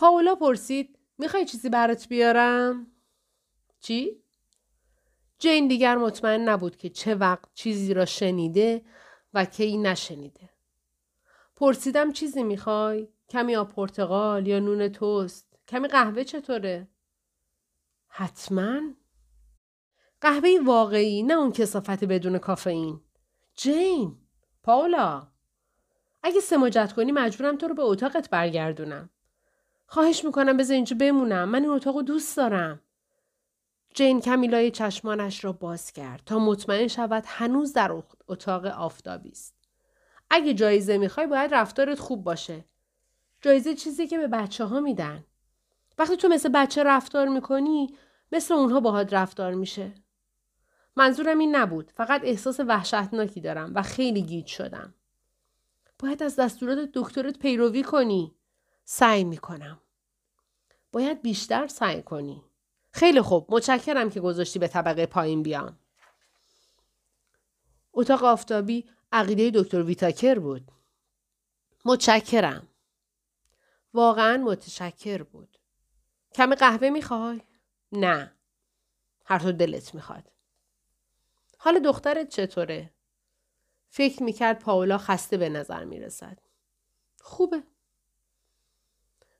پاولا پرسید می‌خوای چیزی برات بیارم؟ چی؟ جین دیگر مطمئن نبود که چه وقت چیزی را شنیده و کی نشنیده. پرسیدم چیزی می‌خوای؟ کمی آب پرتقال یا نون توست؟ کمی قهوه چطوره؟ حتما قهوه واقعی نه اون کسافت بدون کافئین جین پاولا اگه سماجت کنی مجبورم تو رو به اتاقت برگردونم خواهش می‌کنم بذار اینجا بمونم. من این اتاق دوست دارم. جین کمیلای چشمانش را باز کرد تا مطمئن شود هنوز در اتاق آفتابی است. اگه جایزه می‌خوای باید رفتارت خوب باشه. جایزه چیزی که به بچه ها میدن. وقتی تو مثل بچه رفتار می‌کنی مثل اونها باهات رفتار میشه. منظورم این نبود. فقط احساس وحشتناکی دارم و خیلی گیج شدم. باید از دستورات دکترت پیروی کنی. سعی می‌کنم. باید بیشتر سعی کنی. خیلی خوب. متشکرم که گذاشتی به طبقه پایین بیام. اتاق آفتابی عقیده دکتر ویتاکر بود. متشکرم. واقعا متشکر بود. کمی قهوه می‌خوای؟ نه. هر تو دلت می‌خواد. حال دخترت چطوره؟ فکر می‌کرد پاولا خسته به نظر می‌رسد. خوبه.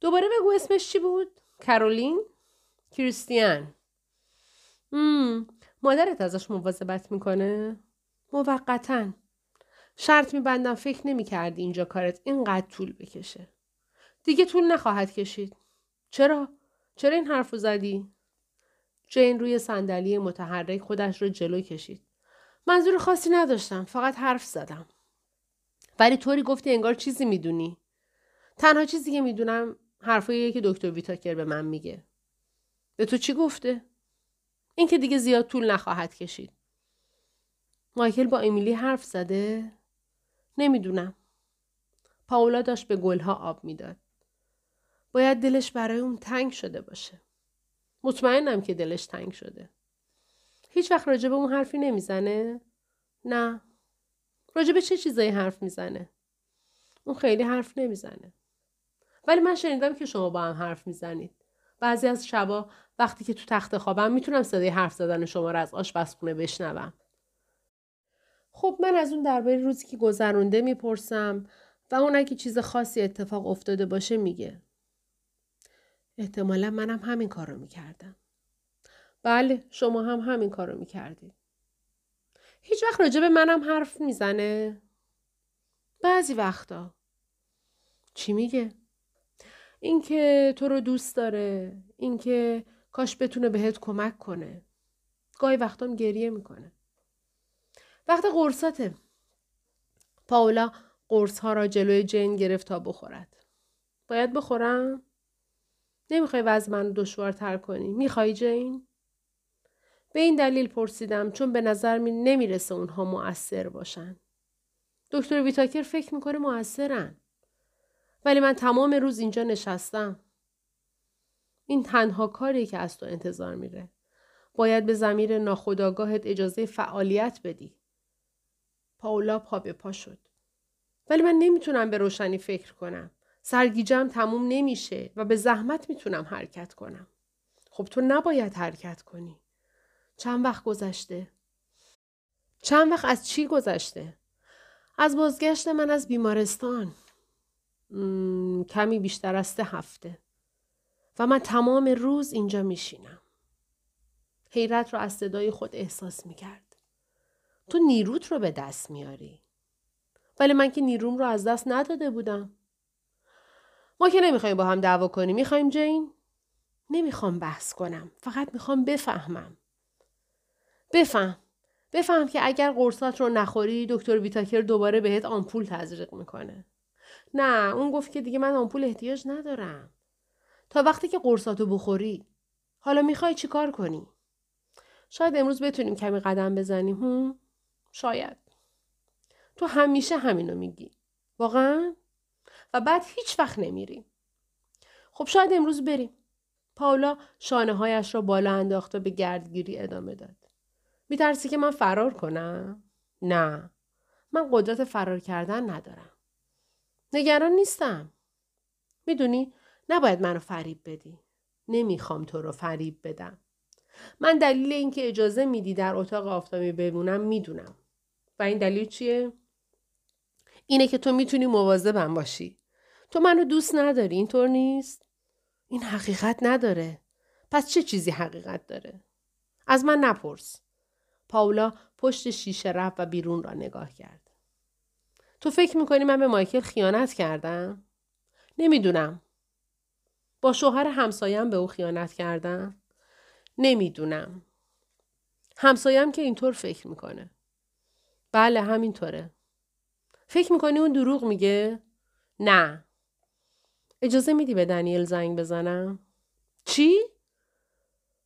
دوباره بگو اسمش چی بود؟ کرولین کریستیان مم. مادرت ازش مواظبت می‌کنه؟ موقتا. شرط میبندم فکر نمی‌کردی اینجا کارت اینقدر طول بکشه. دیگه طول نخواهد کشید. چرا؟ چرا این حرف زدی؟ جین روی صندلی متحرک خودش رو جلو کشید. منظور خاصی نداشتم فقط حرف زدم. ولی طوری گفتی انگار چیزی می‌دونی. تنها چیزی که می‌دونم حرفاییه که دکتر ویتاکر به من میگه به تو چی گفته این که دیگه زیاد طول نخواهد کشید مایکل با امیلی حرف زده نمی‌دونم پاولا داشت به گلها آب می‌داد باید دلش برای اون تنگ شده باشه مطمئنم که دلش تنگ شده هیچ وقت راجع به اون حرفی نمی‌زنه؟ نه. راجع به چه چیزایی حرف می‌زنه؟ اون خیلی حرف نمی‌زنه. ولی من شنیدم که شما با هم حرف می‌زنید. بعضی از شبا وقتی که تو تخت خوابم می‌تونم صدای حرف زدن شما رو از آشپزخونه بشنوم. خب من از اون درباره روزی که گذرونده می‌پرسم و اون اگه چیز خاصی اتفاق افتاده باشه میگه. احتمالا منم همین کار رو می‌کردم. بله شما هم همین کارو می‌کردید. هیچ وقت راجع به منم حرف می‌زنه؟ بعضی وقتا. چی میگه؟ اینکه تو رو دوست داره. اینکه کاش بتونه بهت کمک کنه. گاهی وقتام گریه می‌کنه. وقت قرصاته. پاولا قرص ها را جلوی جین گرفت تا بخورد. باید بخورم؟ نمی‌خوای وضع من دشوارتر کنی؟ می‌خوای جین؟ به این دلیل پرسیدم چون به نظر می نمی‌رسه اونها مؤثر باشن. دکتر ویتاکر فکر می‌کنه مؤثرن. ولی من تمام روز اینجا نشستم. این تنها کاری که از تو انتظار میره. باید به زمیر ناخداگاهت اجازه فعالیت بدی. پاولا پا به پا شد. ولی من نمی‌تونم به روشنی فکر کنم. سرگیجم تموم نمیشه و به زحمت می‌تونم حرکت کنم. خب تو نباید حرکت کنی. چند وقت گذشته؟ چند وقت از چی گذشته؟ از بازگشت من از بیمارستان. کمی بیشتر از سه هفته. و من تمام روز اینجا میشینم. حیرت رو از صدای خود احساس می‌کرد. تو نیروت رو به دست میاری. ولی من که نیروم رو از دست نداده بودم. ما که نمی‌خوایم با هم دعوا کنیم. می‌خوایم جین؟ نمی‌خوام بحث کنم. فقط می‌خوام بفهمم. بفهم بفهم که اگر قرصات رو نخوری دکتر ویتاکر دوباره بهت آمپول تزریق می‌کنه نه اون گفت که دیگه من آمپول احتیاج ندارم. تا وقتی که قرصاتو بخوری. حالا می‌خوای چی کار کنی؟ شاید امروز بتونیم کمی قدم بزنیم هم؟ شاید. تو همیشه همینو میگی. واقعا؟ و بعد هیچ وقت نمیریم خب شاید امروز بریم. پاولا شانه هایش را بالا انداخت و به گردگیری ادامه داد. میترسی که من فرار کنم؟ نه. من قدرت فرار کردن ندارم. نگران نیستم. می‌دونی نباید منو فریب بدی. نمی‌خوام تو رو فریب بدم. من دلیل اینکه اجازه میدی در اتاق آفتابی بمونم می‌دونم. و این دلیل چیه؟ اینه که تو می‌تونی مواظبم باشی. تو منو دوست نداری اینطور نیست؟ این حقیقت نداره. پس چه چیزی حقیقت داره؟ از من نپرس. پاولا پشت شیشه رفت و بیرون را نگاه کرد. تو فکر می‌کنی من به مایکل خیانت کردم؟ نمی‌دونم. با شوهر همسایم به او خیانت کردم؟ نمی‌دونم. همسایم که اینطور فکر می‌کنه. بله همینطوره. فکر می‌کنی اون دروغ میگه؟ نه. اجازه میدی به دنیل زنگ بزنم؟ چی؟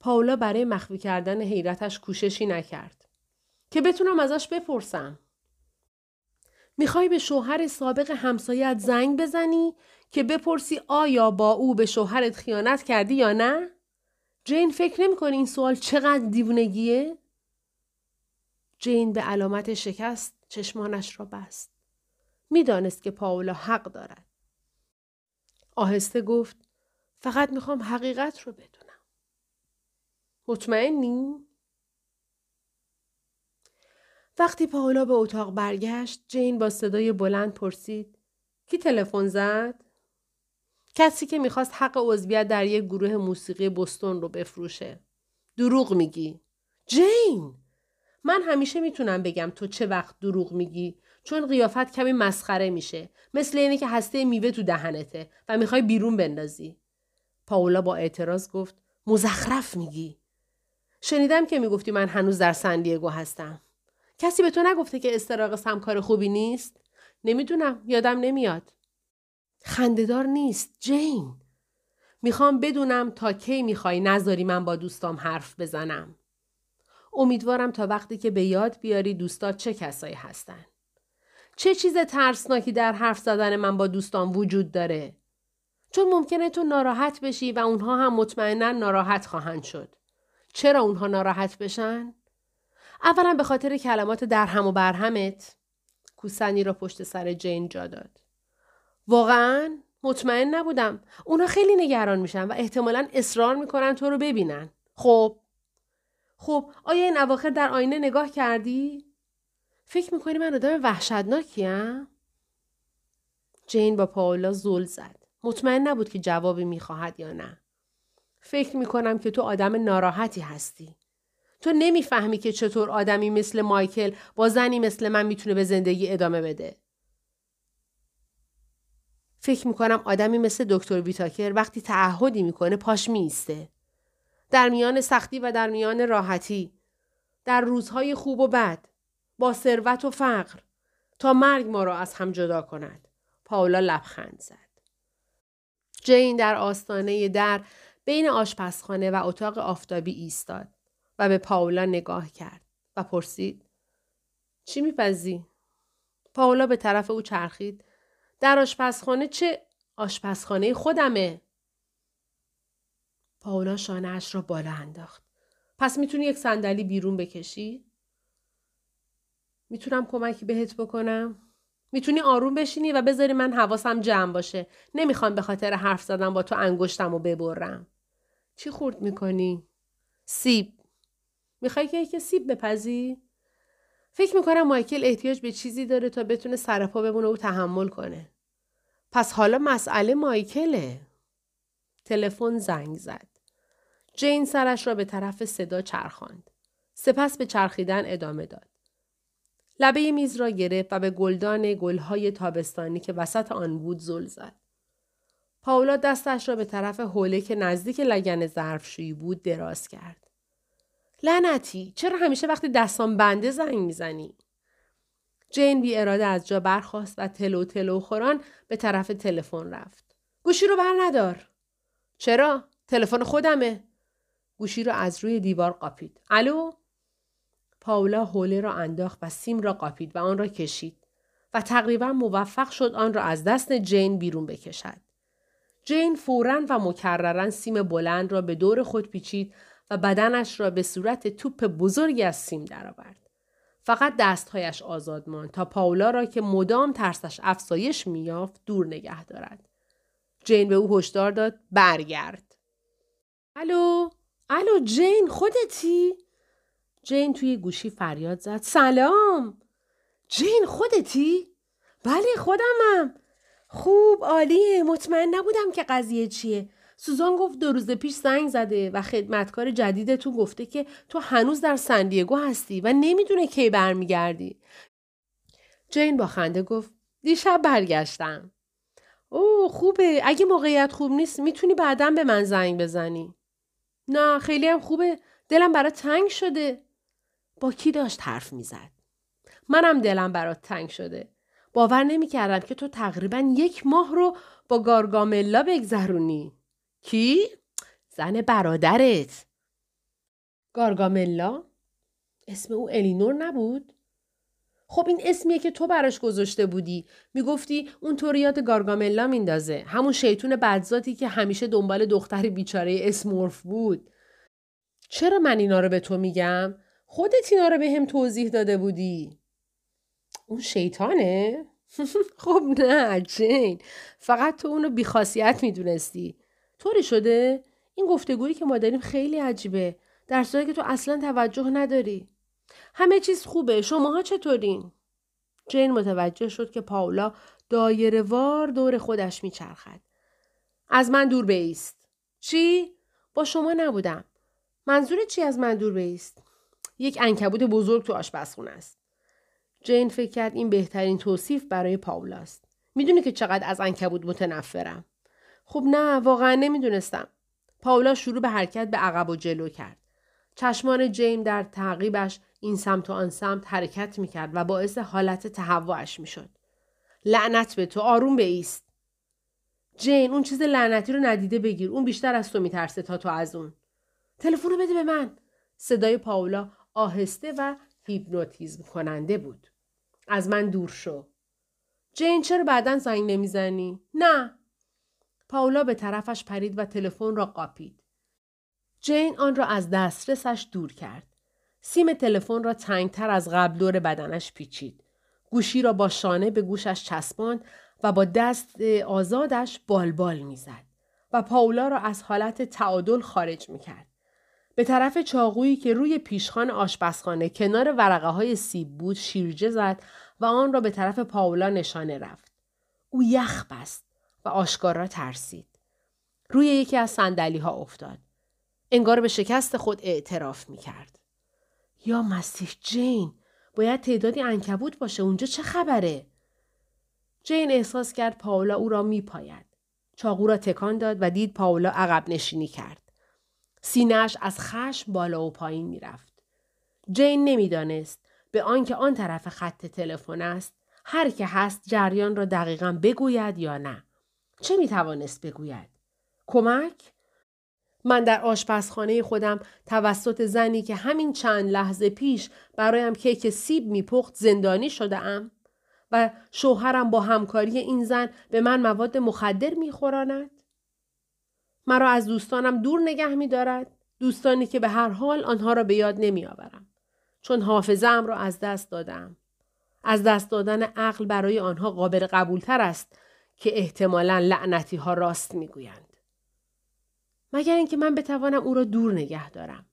پاولا برای مخفی کردن حیرتش کوششی نکرد. که بتونم ازش بپرسم. می‌خوای به شوهر سابق همسایت زنگ بزنی که بپرسی آیا با او به شوهرت خیانت کردی یا نه؟ جین فکر نمی‌کنی این سوال چقدر دیوونگیه؟ جین به علامت شکست چشمانش را بست. می‌دانست که پاولا حق دارد. آهسته گفت فقط می‌خوام حقیقت رو بدونم. مطمئنی؟ وقتی پاولا به اتاق برگشت جین با صدای بلند پرسید کی تلفن زد؟ کسی که می‌خواست حق عضویت در یک گروه موسیقی بستون رو بفروشه. دروغ میگی. جین من همیشه می‌تونم بگم تو چه وقت دروغ میگی چون قیافت کمی مسخره میشه مثل اینه که هسته میوه تو دهنته و می‌خوای بیرون بندازی پاولا با اعتراض گفت مزخرف میگی شنیدم که می‌گفتی من هنوز در سندیگو هستم کسی به تو نگفته که استراق سمکار خوبی نیست؟ نمی‌دونم یادم نمیاد. خندهدار نیست جین. می‌خوام بدونم تا کی می‌خوای نذاری من با دوستام حرف بزنم. امیدوارم تا وقتی که به یاد بیاری دوستات چه کسایی هستن. چه چیز ترسناکی در حرف زدن من با دوستان وجود داره؟ چون ممکنه تو ناراحت بشی و اونها هم مطمئنا ناراحت خواهند شد. چرا اونها ناراحت بشن؟ اولا به خاطر کلمات درهم و برهمت کوسنی را پشت سر جین جا داد واقعا مطمئن نبودم اونا خیلی نگران میشن و احتمالا اصرار می‌کنن تو رو ببینن خب خب آیا این اواخر در آینه نگاه کردی؟ فکر می‌کنی من آدم وحشتناکیم؟ جین با پاولا زل زد. مطمئن نبود که جوابی می‌خواهد یا نه. فکر می‌کنم که تو آدم ناراحتی هستی. تو نمی‌فهمی که چطور آدمی مثل مایکل با زنی مثل من می‌تونه به زندگی ادامه بده. فکر می‌کنم آدمی مثل دکتر ویتاکر وقتی تعهدی می‌کنه پاش میسته. در میان سختی و در میان راحتی. در روزهای خوب و بد. با ثروت و فقر. تا مرگ ما را از هم جدا کند. پاولا لبخند زد. جین در آستانه در بین آشپزخانه و اتاق آفتابی ایستاد. و به پاولا نگاه کرد و پرسید چی میپزی؟ پاولا به طرف او چرخید در آشپزخانه چه آشپزخانه خودمه پاولا شانهاش را بالا انداخت. پس می‌تونی یک صندلی بیرون بکشی؟ می‌تونم کمکی بهت بکنم؟ می‌تونی آروم بشینی و بذاری من حواسم جمع باشه. نمی‌خوام به خاطر حرف زدن با تو انگشتم و ببرم. چی خورد می‌کنی؟ سیب. می‌خوای که یک سیب بپزی؟ فکر می‌کنم مایکل احتیاج به چیزی داره تا بتونه سرپا بمونه و تحمل کنه. پس حالا مسئله مایکله. تلفن زنگ زد. جین سرش را به طرف صدا چرخاند. سپس به چرخیدن ادامه داد. لبه میز را گرفت و به گلدان گلهای تابستانی که وسط آن بود زل زد. پاولا دستش را به طرف حوله که نزدیک لگن ظرفشویی بود دراز کرد. لعنتی چرا همیشه وقتی دستان بنده زنگ می‌زنی؟ جین بی اراده از جا برخواست و تلو تلو خوران به طرف تلفن رفت. گوشی رو بر ندار. چرا؟ تلفن خودمه. گوشی را از روی دیوار قاپید. الو؟ پاولا حوله را انداخت و سیم را قاپید و آن را کشید و تقریبا موفق شد آن را از دست جین بیرون بکشد. جین فورا و مکررا سیم بلند را به دور خود پیچید و بدنش را به صورت توپ بزرگی از سیم درآورد. فقط دستهایش آزاد ماند تا پاولا را که مدام ترسش افزایش میافت دور نگه دارد. جین به او هشدار داد برگرد. الو الو جین خودتی؟ جین توی گوشی فریاد زد سلام جین خودتی؟ بله خودمم خوب عالیه مطمئن نبودم که قضیه چیه سوزان گفت دو روز پیش زنگ زده و خدمتکار جدیدتون گفته که تو هنوز در سندیگو هستی و نمی‌دونه کی برمیگردی. جین با خنده گفت دیشب برگشتم. اوه خوبه. اگه موقعیت خوب نیست می‌تونی بعدا به من زنگ بزنی. نه خیلی هم خوبه. دلم برات تنگ شده. با کی داشت حرف می‌زد؟ منم دلم برات تنگ شده. باور نمی‌کردم که تو تقریبا یک ماه رو با گارگاملا بگذرونی. کی؟ زن برادرت. گارگاملا. اسم او الینور نبود؟ خب این اسمیه که تو براش گذاشته بودی. می‌گفتی اون طور یاد گارگاملا میندازه. همون شیطون بدذاتی که همیشه دنبال دختر بیچاره اسمورف بود. چرا من اینا رو به تو میگم؟ خودت اینا رو به هم توضیح داده بودی. اون شیطانه؟ خب نه جین. فقط تو اونو بیخاصیت می‌دونستی. طوری شده؟ این گفتگویی که ما داریم خیلی عجیبه. در صورتی که تو اصلا توجه نداری. همه چیز خوبه. شماها چطورین؟ جین متوجه شد که پاولا دایره وار دور خودش میچرخد. از من دور بیست. چی؟ با شما نبودم. منظور چی از من دور بیست؟ یک انکبوت بزرگ تو آشپزخونه است. جین فکر کرد این بهترین توصیف برای پاولاست. می‌دونی که چقدر از انکبوت متنفرم. خب نه واقعا نمی‌دونستم. پاولا شروع به حرکت به عقب و جلو کرد. چشمان جیم در تعقیبش این سمت و آن سمت حرکت می‌کرد و باعث حالت تهوعش می‌شد. لعنت به تو آروم ایست. جین اون چیز لعنتی رو ندیده بگیر. اون بیشتر از تو میترسه تا تو از اون. تلفن رو بده به من. صدای پاولا آهسته و هیپنوتیزم کننده بود. از من دور شو. جین چرا بعدا زنگ نمی‌زنی؟ نه. پاولا به طرفش پرید و تلفن را قاپید. جین آن را از دسترسش دور کرد. سیم تلفن را تنگتر از قبل دور بدنش پیچید. گوشی را با شانه به گوشش چسباند و با دست آزادش بالبال می‌زد و پاولا را از حالت تعادل خارج می‌کرد. به طرف چاقویی که روی پیشخان آشپزخانه کنار ورقه های سیب بود شیرجه زد و آن را به طرف پاولا نشانه رفت. او یخ بست. و آشکارا ترسید. روی یکی از سندلی ها افتاد. انگار به شکست خود اعتراف می کرد. یا مسیح جین باید تعدادی انکبوت باشه اونجا چه خبره؟ جین احساس کرد پاولا او را می پاید. چاقو را تکان داد و دید پاولا عقب نشینی کرد. سینهش از خشم بالا و پایین می‌رفت. جین نمی‌دانست به آنکه آن طرف خط تلفن است هر که هست جریان را دقیقا بگوید یا نه. چه می توانست بگوید؟ کمک؟ من در آشپزخانه خودم توسط زنی که همین چند لحظه پیش برایم کیک سیب میپخت زندانی شده ام و شوهرم با همکاری این زن به من مواد مخدر میخوراند؟ مرا از دوستانم دور نگه می دارد. دوستانی که به هر حال آنها را به یاد نمی آورم. چون حافظم را از دست دادم. از دست دادن عقل برای آنها قابل قبولتر است که احتمالا لعنتی ها راست می گویند. مگر اینکه من بتوانم او را دور نگه دارم.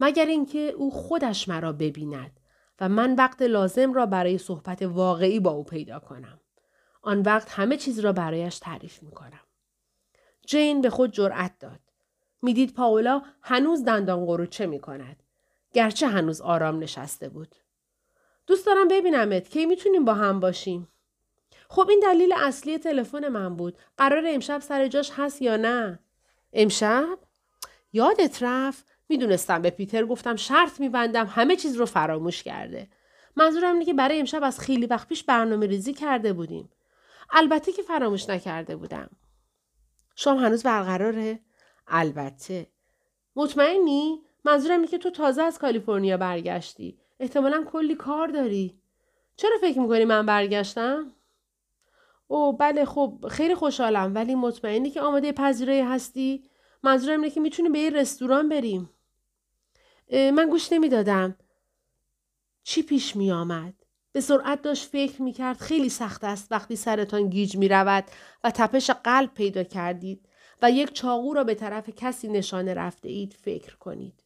مگر اینکه او خودش مرا ببیند و من وقت لازم را برای صحبت واقعی با او پیدا کنم. آن وقت همه چیز را برایش تعریف می کنم. جین به خود جرأت داد. می‌دید پاولا هنوز دندان قروچه می کند. گرچه هنوز آرام نشسته بود. دوست دارم ببینمت کی می‌تونیم با هم باشیم. خب این دلیل اصلی تلفن من بود. قرار امشب سر جاش هست یا نه؟ امشب؟ یادت رفت؟ می‌دونستم به پیتر گفتم شرط میبندم همه چیز رو فراموش کرده. منظورم اینه که برای امشب از خیلی وقت پیش برنامه ریزی کرده بودیم. البته که فراموش نکرده بودم. شام هنوز برقراره؟ البته. مطمئنی؟ منظورم اینه که تو تازه از کالیفرنیا برگشتی. احتمالا کلی کار داری. چرا فکر می‌کنی من برگشتم؟ او بله خب خیلی خوشحالم ولی مطمئنی که آماده پذیرایی هستی؟ منظورم اینه که می‌تونی به یه رستوران بریم. من گوش نمی‌دادم. چی پیش می آمد؟ به سرعت داشت فکر می کرد خیلی سخت است وقتی سرتان گیج می رود و تپش قلب پیدا کردید و یک چاقو را به طرف کسی نشانه رفته اید فکر کنید.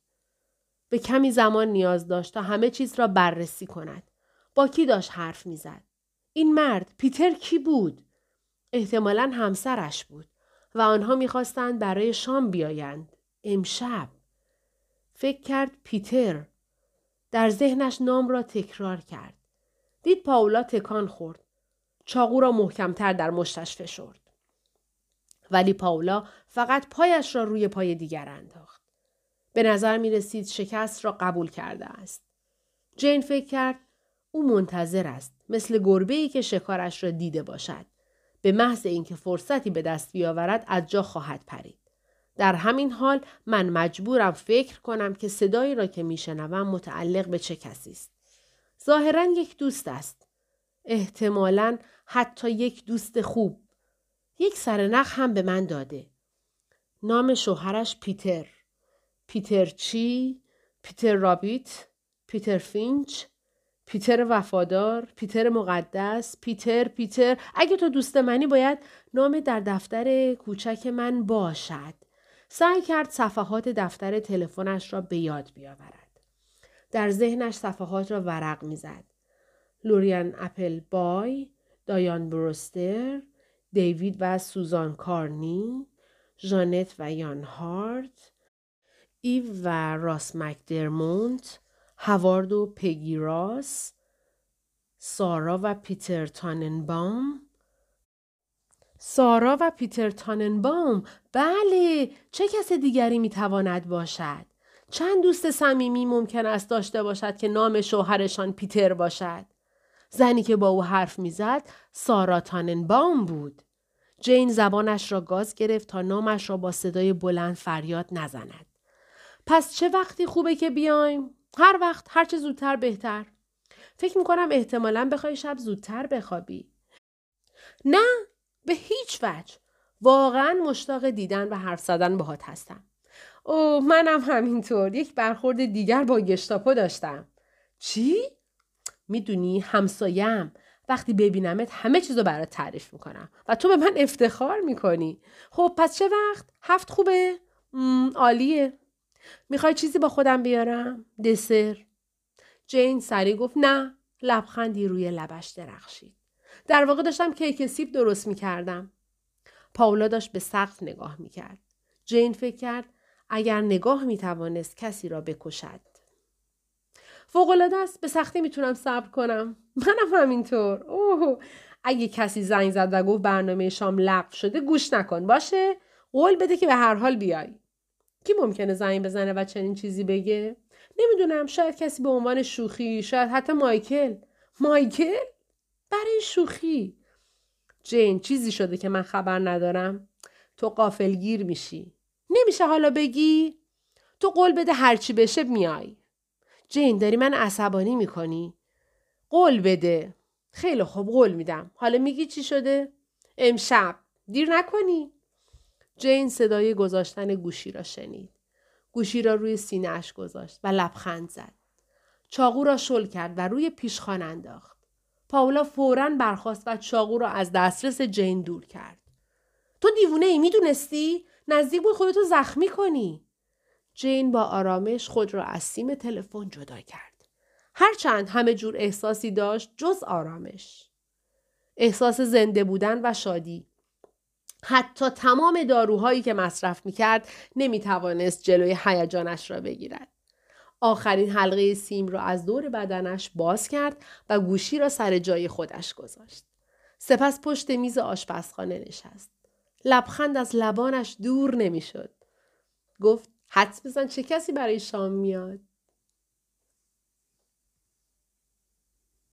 به کمی زمان نیاز داشت تا همه چیز را بررسی کند. با کی داشت حرف می‌زد؟ این مرد پیتر کی بود؟ احتمالا همسرش بود و آنها می‌خواستند برای شام بیایند. امشب. فکر کرد پیتر. در ذهنش نام را تکرار کرد. دید پاولا تکان خورد. چاقو را محکمتر در مشتش فشرد. ولی پاولا فقط پایش را روی پای دیگر انداخت. به نظر می رسید شکست را قبول کرده است. جین فکر کرد او منتظر است مثل گربه که شکارش را دیده باشد. به محض اینکه فرصتی به دست بیاورد از جا خواهد پرید. در همین حال من مجبورم فکر کنم که صدایی را که میشنوم متعلق به چه کسی است. ظاهرا یک دوست است. احتمالا حتی یک دوست خوب. یک سرنخ هم به من داده. نام شوهرش پیتر. پیتر چی؟ پیتر رابیت؟ پیتر فینچ؟ پیتر وفادار، پیتر مقدس، پیتر، پیتر، اگه تو دوست منی باید نام در دفتر کوچک من باشد. سعی کرد صفحات دفتر تلفنش را به یاد بیاورد. در ذهنش صفحات را ورق می‌زد. لوریان اپل بای، دایان بروستر، دیوید و سوزان کارنی، ژانت و یان هارت، ایو و راس مکدرمونت، هوارد و پگی راس، سارا و پیتر تاننبام، سارا و پیتر تاننبام؟ بله چه کس دیگری می‌تواند باشد؟ چند دوست صمیمی ممکن است داشته باشد که نام شوهرشان پیتر باشد؟ زنی که با او حرف می‌زد سارا تاننبام بود. جین زبانش را گاز گرفت تا نامش را با صدای بلند فریاد نزند. پس چه وقتی خوبه که بیایم؟ هر وقت هر چه زودتر بهتر. فکر می‌کنم احتمالا بخوای شب زودتر بخوابی. نه به هیچ وجه. واقعا مشتاق دیدن و حرف زدن باهات هستم. اوه منم همینطور. یک برخورد دیگر با گشتاپو داشتم. چی؟ می‌دونی همسایم. وقتی ببینمت همه چیزو برات تعریف می‌کنم. و تو به من افتخار می‌کنی. خب پس چه وقت؟ هفت خوبه؟ عالیه. می‌خوای چیزی با خودم بیارم دسر جین سری گفت نه لبخندی روی لبش درخشید در واقع داشتم کیک سیب درست می کردم. پاولا داشت به سقف نگاه می کرد. جین فکر کرد اگر نگاه می توانست کسی را بکشد. فوقلاده است به سختی می‌تونم صبر کنم. منم همینطور. اوه اگه کسی زنگ زد و گفت برنامه شام لغو شده گوش نکن باشه قول بده که به هر حال بیای. کی ممکنه زنگ بزنه و چنین چیزی بگه؟ نمی‌دونم شاید کسی به عنوان شوخی شاید حتی مایکل. مایکل؟ برای شوخی. جین چیزی شده که من خبر ندارم. تو قافلگیر میشی. نمیشه حالا بگی؟ تو قول بده هرچی بشه میای. جین داری من عصبانی می‌کنی. قول بده. خیلی خوب قول میدم. حالا میگی چی شده؟ امشب. دیر نکنی. جین صدای گذاشتن گوشی را شنید گوشی را روی سینهاش گذاشت و لبخند زد چاقو را شل کرد و روی پیشخان انداخت پاولا فورا برخواست و چاقو را از دسترس جین دور کرد. تو دیوونه ای می‌دونستی؟ نزدیک بود خودتو زخمی کنی. جین با آرامش خود را از سیم تلفن جدا کرد. هرچند همه جور احساسی داشت جز آرامش. احساس زنده بودن و شادی. حتی تمام داروهایی که مصرف می کرد نمی توانست جلوی هیجانش را بگیرد. آخرین حلقه سیم را از دور بدنش باز کرد و گوشی را سر جای خودش گذاشت. سپس پشت میز آشپزخانه نشست. لبخند از لبانش دور نمی‌شد. گفت حدس بزن چه کسی برای شام میاد؟